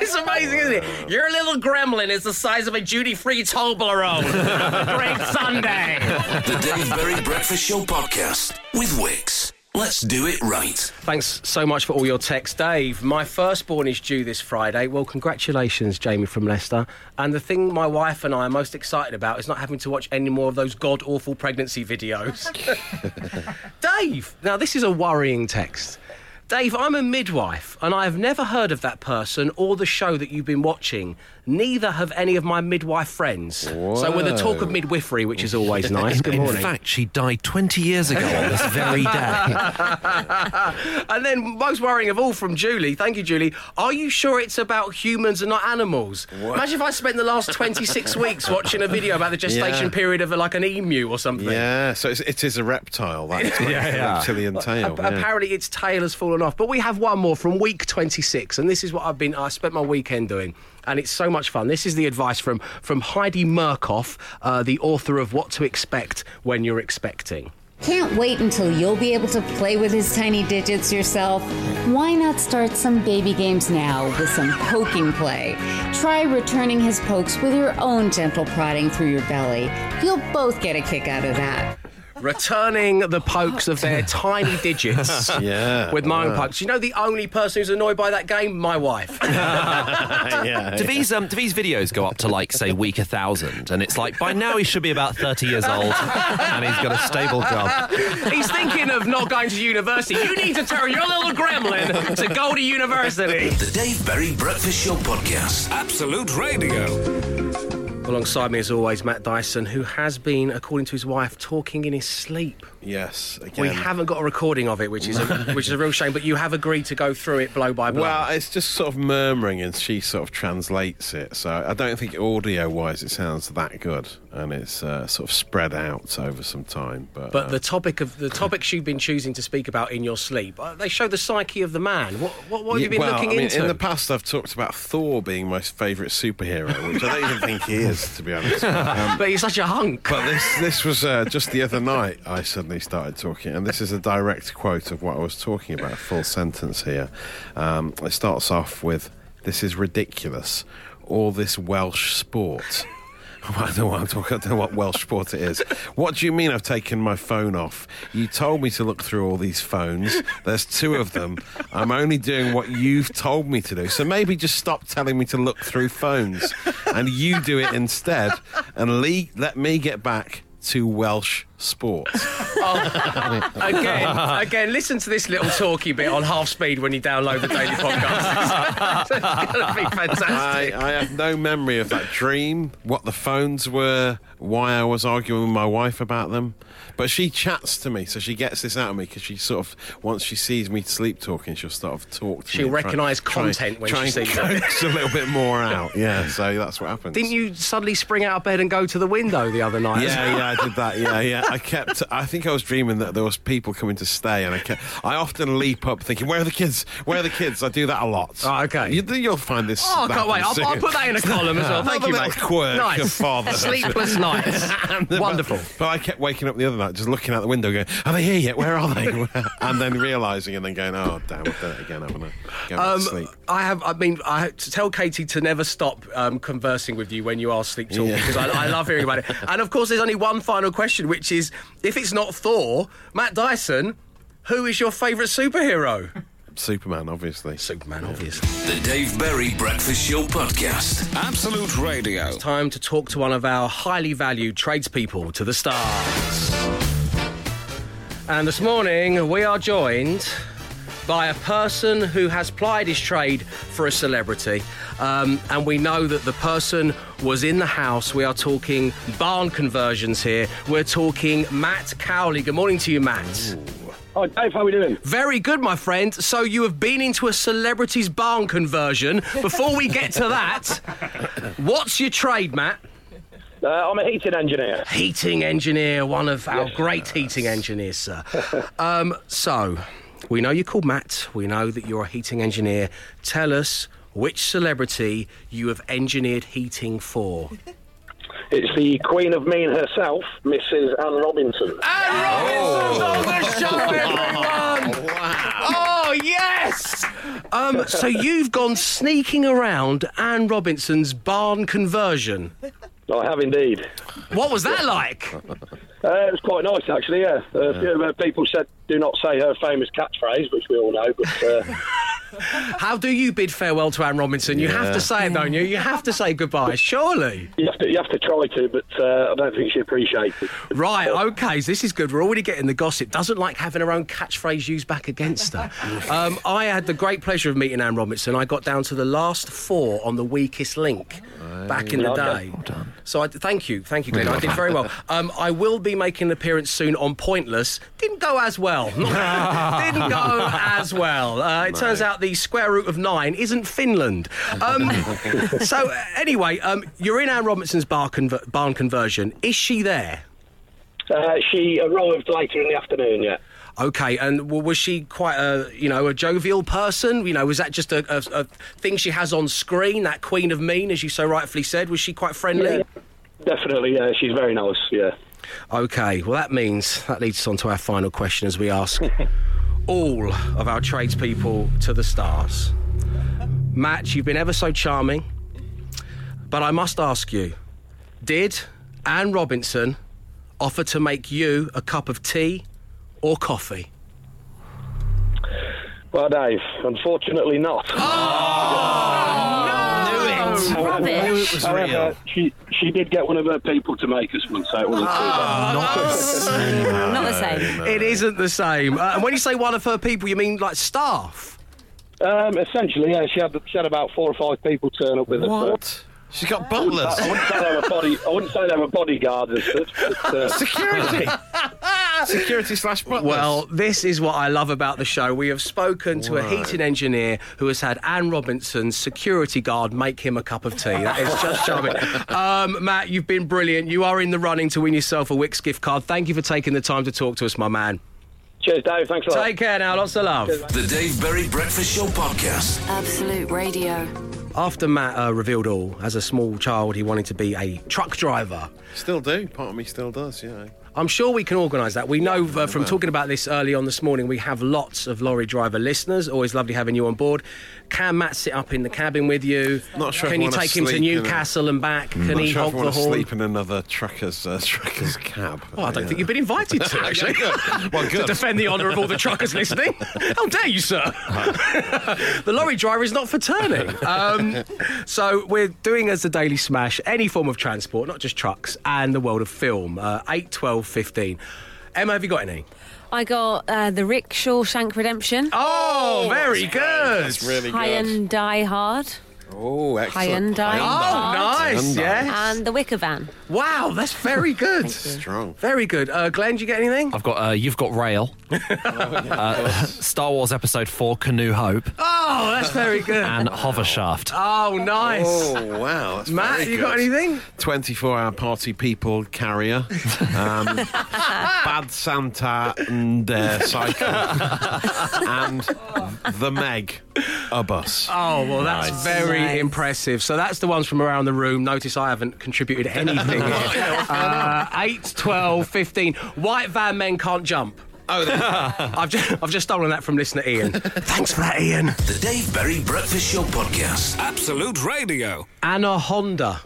Speaker 2: It's amazing, isn't it? Your little gremlin is the size of a duty-free Toblerone. Have a great Sunday.
Speaker 1: The Dave Berry Breakfast Show podcast with Wix. Let's do it right.
Speaker 2: Thanks so much for all your texts, Dave. My firstborn is due this Friday. Well, congratulations, Jamie from Leicester. And the thing my wife and I are most excited about is not having to watch any more of those god awful pregnancy videos. Dave, now this is a worrying text. Dave, I'm a midwife and I have never heard of that person or the show that you've been watching. Neither have any of my midwife friends. So we're the talk of midwifery, which is always nice. Good
Speaker 4: In fact, she died 20 years ago on this very day.
Speaker 2: And then, most worrying of all from Julie, thank you, Julie. Are you sure it's about humans and not animals? Imagine if I spent the last 26 weeks watching a video about the gestation
Speaker 3: Yeah.
Speaker 2: period of a, like an emu or something.
Speaker 3: Yeah, so it's, it is a reptile. That's a reptilian tail.
Speaker 2: Ap-
Speaker 3: yeah.
Speaker 2: Apparently, its tail has fallen off. But we have one more from week 26, and this is what I've been. I spent my weekend doing, and it's so much fun. This is the advice from from Heidi Murkoff, uh, the author of What to Expect When You're Expecting.
Speaker 7: Can't wait until you'll be able to play with his tiny digits yourself? Why not start some baby games now with some poking play? Try returning his pokes with your own gentle prodding through your belly. You'll both get a kick out of that.
Speaker 2: Returning the pokes of their tiny digits
Speaker 3: Yeah,
Speaker 2: with my own pokes. You know the only person who's annoyed by that game? My wife.
Speaker 3: yeah,
Speaker 4: Do these um, do these videos go up to like say week a thousand, and it's like by now he should be about thirty years old, and he's got a stable job.
Speaker 2: He's thinking of not going to university. You need to tell your little gremlin to go to university.
Speaker 1: The Dave Berry Breakfast Show podcast. Absolute Radio.
Speaker 2: Alongside me, as always, Matt Dyson, who has been, according to his wife, talking in his sleep.
Speaker 3: Yes. Again.
Speaker 2: We haven't got a recording of it, which is a, which is a real shame. But you have agreed to go through it blow by blow.
Speaker 3: Well, it's just sort of murmuring, and she sort of translates it. So I don't think audio-wise it sounds that good, and it's uh, sort of spread out over some time. But,
Speaker 2: but
Speaker 3: uh,
Speaker 2: the topic of the topics you've been choosing to speak about in your sleep, uh, they show the psyche of the man. What what, what have you been
Speaker 3: well,
Speaker 2: looking
Speaker 3: I mean,
Speaker 2: into?
Speaker 3: in the past, I've talked about Thor being my favourite superhero, which I don't even think he is, to be honest. Um,
Speaker 2: but he's such a hunk.
Speaker 3: But this this was uh, just the other night. I suddenly started talking, and this is a direct quote of what I was talking about. A full sentence here. Um, it starts off with, "This is ridiculous. All this Welsh sport." I don't know what I'm. I don't know what Welsh sport it is. What do you mean I've taken my phone off? You told me to look through all these phones. There's two of them. I'm only doing what you've told me to do. So maybe just stop telling me to look through phones, and you do it instead, and le- let me get back to Welsh sport. Oh. Oh.
Speaker 2: again, again, listen to this little talky bit on half speed when you download the daily podcast. it's going to be fantastic.
Speaker 3: I, I have no memory of that dream, what the phones were, why I was arguing with my wife about them. But she chats to me, so she gets this out of me because she sort of, once she sees me sleep talking, she'll sort of talk to me. She'll try-
Speaker 2: recognise
Speaker 3: try-
Speaker 2: content when
Speaker 3: try
Speaker 2: she sees it.
Speaker 3: a little bit more out. Yeah, so that's what happens.
Speaker 2: Didn't you suddenly spring out of bed and go to the window the other night?
Speaker 3: Yeah, yeah, I did that. Yeah, yeah. I kept. I think I was dreaming that there was people coming to stay, and I kept. I often leap up thinking, "Where are the kids? Where are the kids?" I do that a lot.
Speaker 2: Oh, okay.
Speaker 3: You, you'll find this.
Speaker 2: Oh, I can't wait. I'll, I'll put that in a column as well. Thank
Speaker 3: Another
Speaker 2: you, mate.
Speaker 3: quirk
Speaker 2: nice.
Speaker 3: of fatherhood.
Speaker 2: Sleepless nights. Wonderful.
Speaker 3: But, but I kept waking up the other night, just looking out the window, going, "Are they here yet? Where are they?" and then realizing, and then going, "Oh, damn, I've done it again, haven't I?" Go back
Speaker 2: Um,
Speaker 3: to sleep.
Speaker 2: I have. I mean, I have to tell Katie to never stop um, conversing with you when you are sleep talking
Speaker 3: Yeah.
Speaker 2: because I, I love hearing about it. And of course, there's only one final question, which is: if it's not Thor, Matt Dyson, who is your favourite superhero?
Speaker 3: Superman, obviously.
Speaker 2: Superman, obviously.
Speaker 1: The Dave Berry Breakfast Show Podcast. Absolute Radio.
Speaker 2: Time to talk to one of our highly valued tradespeople to the stars. And this morning we are joined by a person who has plied his trade for a celebrity. Um, and we know that the person was in the house. We are talking barn conversions here. We're talking Matt Cowley. Good morning to you, Matt.
Speaker 9: Hi, Dave. How are we doing?
Speaker 2: Very good, my friend. So you have been into a celebrity's barn conversion. Before we get to that, what's your trade, Matt?
Speaker 9: Uh, I'm a heating engineer.
Speaker 2: heating engineer, one of our great heating engineers, sir. um, so, we know you're called Matt. We know that you're a heating engineer. Tell us which celebrity you have engineered heating for.
Speaker 9: It's the Queen of Mean herself, Mrs. Anne Robinson.
Speaker 2: Anne Robinson's on the show, everyone! Oh, yes! Um, so you've gone sneaking around Anne Robinson's barn conversion.
Speaker 9: I have indeed.
Speaker 2: What was that like?
Speaker 9: Uh, it was quite nice, actually. Yeah. Uh, a few, uh, people said, "Do not say her famous catchphrase," which we all know. But uh,
Speaker 2: How do you bid farewell to Anne Robinson? You have to say it, don't you? You have to say goodbye, surely.
Speaker 9: you have to you have to try to. But uh, I don't think she appreciates it.
Speaker 2: Right, okay, so this is good. We're already getting the gossip. Doesn't like having her own catchphrase used back against her. um, I had the great pleasure of meeting Anne Robinson. I got down to the last four on the weakest link back in the
Speaker 9: Well done.
Speaker 2: day. So I, thank you, thank you, Glenn. I did very well. Um, I will be making an appearance soon on Pointless. Didn't go as well. Didn't go as well. Uh, it turns out the square root of nine isn't Finland. Um, so anyway, um, you're in Anne Robinson's bar conver- barn conversion. Is she there?
Speaker 9: Uh, she arrived later in the afternoon. Yeah.
Speaker 2: Okay, and was she quite a you know a jovial person? You know, was that just a, a, a thing she has on screen? That Queen of Mean, as you so rightfully said, was she quite friendly?
Speaker 9: Yeah. Definitely. Yeah. She's very nice. Yeah.
Speaker 2: Okay, well that means that leads us on to our final question as we ask all of our tradespeople to the stars. Matt, you've been ever so charming, but I must ask you: Did Anne Robinson offer to make you a cup of tea or coffee?
Speaker 9: Well, Dave, unfortunately not.
Speaker 5: Oh, Rubbish.
Speaker 3: was
Speaker 9: However, she she did get one of her people to make us one, so it wasn't too bad.
Speaker 5: Not the same.
Speaker 2: It isn't the same. Uh, and when you say one of her people, you mean like staff?
Speaker 9: Um, essentially, yeah, she had she had about four or five people turn up with her.
Speaker 3: What? She's got butlers.
Speaker 9: I wouldn't say they were body. I wouldn't say they were bodyguards as such. But, uh,
Speaker 3: Security. Security slash butlers.
Speaker 2: Well, this is what I love about the show. We have spoken to a heating engineer who has had Anne Robinson's security guard make him a cup of tea. That is just charming. Um, Matt, you've been brilliant. You are in the running to win yourself a Wix gift card. Thank you for taking the time to talk to us, my man.
Speaker 9: cheers, Dave. Thanks a lot.
Speaker 2: Take care now. Lots of love.
Speaker 1: The Dave Berry Breakfast Show Podcast.
Speaker 5: Absolute Radio.
Speaker 2: After Matt uh, revealed all, as a small child, he wanted to be a truck driver.
Speaker 3: still do. Part of me still does. Yeah.
Speaker 2: I'm sure we can organise that. We know uh, from talking about this early on this morning, we have lots of lorry driver listeners. Always lovely having you on board. Can Matt sit up in the cabin with you?
Speaker 3: Not sure
Speaker 2: Can you take him to
Speaker 3: sleep in a-
Speaker 2: Newcastle and back? Can he
Speaker 3: sure
Speaker 2: honk the horn?
Speaker 3: sleep in another trucker's uh, trucker's cab.
Speaker 2: Oh, I don't think you've been invited to, actually.
Speaker 3: Well, good.
Speaker 2: to defend the honour of all the truckers listening. How dare you, sir? the lorry driver is not for turning. Um, so we're doing as the Daily Smash any form of transport, not just trucks, and the world of film. Uh, 8, 12, 12 15. Emma, have you got any?
Speaker 5: I got uh, the Rick Shawshank Redemption.
Speaker 2: Oh, very good.
Speaker 3: That's really
Speaker 5: High
Speaker 3: good.
Speaker 5: and Die Hard.
Speaker 3: Oh, excellent.
Speaker 5: Hyundai.
Speaker 2: Oh, nice.
Speaker 3: Hyundai.
Speaker 2: Yes.
Speaker 5: And the Wicker Van.
Speaker 2: Wow, that's very good.
Speaker 3: Strong.
Speaker 2: Very good. Uh, Glenn, did you get anything?
Speaker 4: I've got uh, You've Got Rail, uh, Star Wars Episode 4 Canoe Hope,
Speaker 2: Oh, that's very good.
Speaker 4: and Hovershaft.
Speaker 2: Oh, nice.
Speaker 3: Oh, wow. That's
Speaker 2: Matt,
Speaker 3: very
Speaker 2: you
Speaker 3: good.
Speaker 2: got anything?
Speaker 3: 24 hour party people carrier, um, bad Santa and uh, cycle, and the Meg, a bus.
Speaker 2: Oh, well, that's
Speaker 3: Nice.
Speaker 2: very
Speaker 5: Nice.
Speaker 2: impressive. So that's the ones from around the room. Notice I haven't contributed anything here. Uh, 8, 12, 15. White van men can't jump.
Speaker 3: Oh, there-
Speaker 2: I've just, I've just stolen that from listener Ian. Thanks for that, Ian.
Speaker 1: The Dave Berry Breakfast Show Podcast. Absolute Radio.
Speaker 2: Anna Honda.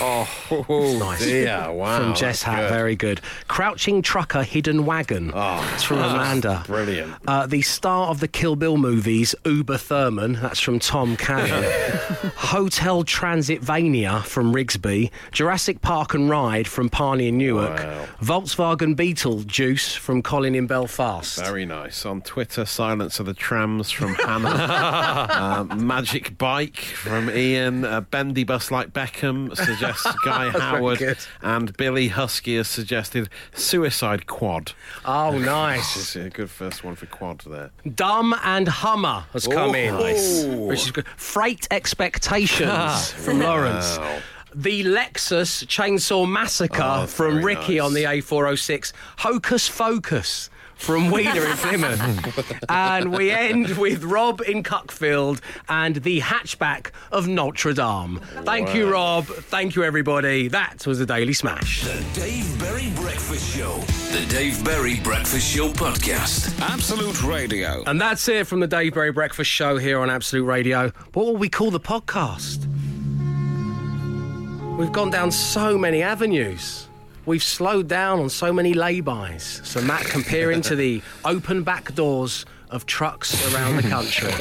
Speaker 3: Oh,
Speaker 2: Nice.
Speaker 3: dear, wow.
Speaker 2: From Jess Hat,
Speaker 3: good.
Speaker 2: very good. Crouching Trucker, Hidden Wagon.
Speaker 3: Oh,
Speaker 2: that's from Amanda.
Speaker 3: brilliant.
Speaker 2: Uh, the star of the Kill Bill movies, Uber Thurman. That's from Tom Cannon. Hotel Transitvania from Rigsby. Jurassic Park and Ride from Parney and Newark.
Speaker 3: Wow.
Speaker 2: Volkswagen Beetle Juice from Colin in Belfast.
Speaker 3: Very nice. On Twitter, Silence of the Trams from Hannah. uh, Magic Bike from Ian. Uh, Bendy Bus Like Beckham suggests Guy Howard. And Billy Husky has suggested Suicide Quad.
Speaker 2: Oh, nice.
Speaker 3: A good first one for quad there.
Speaker 2: Dumb and Hummer has come
Speaker 3: Oh.
Speaker 2: in.
Speaker 3: Nice.
Speaker 2: Which is good. Freight Expectations from Lawrence.
Speaker 3: Wow.
Speaker 2: The Lexus Chainsaw Massacre
Speaker 3: Oh,
Speaker 2: from Ricky
Speaker 3: nice.
Speaker 2: on the A406. Hocus Focus from Wheeler in Plymouth. and we end with Rob in Cuckfield and the hatchback of Notre Dame. Thank you, Rob. Thank you, everybody. That was the Daily Smash.
Speaker 1: The Dave Berry Breakfast Show. The Dave Berry Breakfast Show Podcast. Absolute Radio.
Speaker 2: And that's it from the Dave Berry Breakfast Show here on Absolute Radio. What will we call the podcast? We've gone down so many avenues. We've slowed down on so many lay-bys. So Matt comparing to the open back doors of trucks around the country.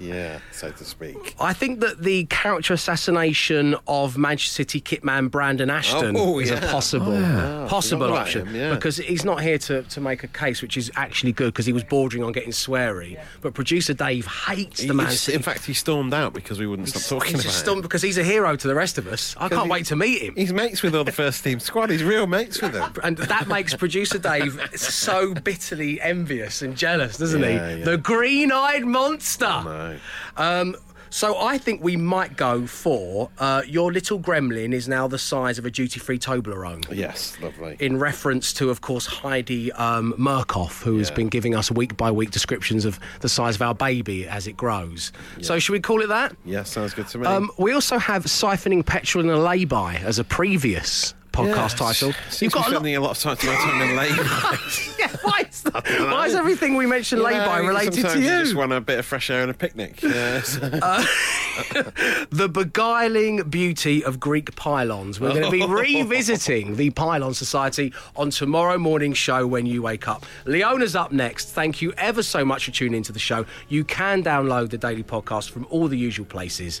Speaker 3: Yeah, so to speak.
Speaker 2: I think that the character assassination of Manchester City kitman Brandon Ashton
Speaker 3: Oh,
Speaker 2: is a
Speaker 3: yeah.
Speaker 2: possible oh, possible
Speaker 3: Forgot about
Speaker 2: option
Speaker 3: him, yeah.
Speaker 2: because he's not here to, to make a case, which is actually good because he was bordering on getting sweary. But producer Dave hates the Man
Speaker 3: in fact, he stormed out because we wouldn't stop talking
Speaker 2: he's
Speaker 3: about
Speaker 2: just stunned because he's a hero to the rest of us. I can't
Speaker 3: he-
Speaker 2: wait to meet him.
Speaker 3: He's mates with all the first team squad. He's real mates with them.
Speaker 2: And that makes producer Dave so bitterly envious and jealous, doesn't
Speaker 3: Yeah,
Speaker 2: he?
Speaker 3: yeah.
Speaker 2: The green-eyed monster.
Speaker 3: No.
Speaker 2: Um, so I think we might go for uh, your little gremlin is now the size of a duty-free Toblerone.
Speaker 3: Yes, lovely.
Speaker 2: In reference to, of course, Heidi um, Murkoff, who has been giving us week by week descriptions of the size of our baby as it grows. So, should we call it that?
Speaker 3: yeah, sounds good to me.
Speaker 2: Um, we also have siphoning petrol in a lay-by as a previous podcast title.
Speaker 3: You've got spending a lot of time, time in labour.
Speaker 2: yeah, why is that? Why is everything we mention lay-by related to you?
Speaker 3: just want a bit of fresh air and a picnic. Yes.
Speaker 2: Uh, the beguiling beauty of Greek pylons. We're going to be revisiting the Pylon Society on tomorrow morning's show when you wake up. Leona's up next. Thank you ever so much for tuning into the show. You can download the daily podcast from all the usual places.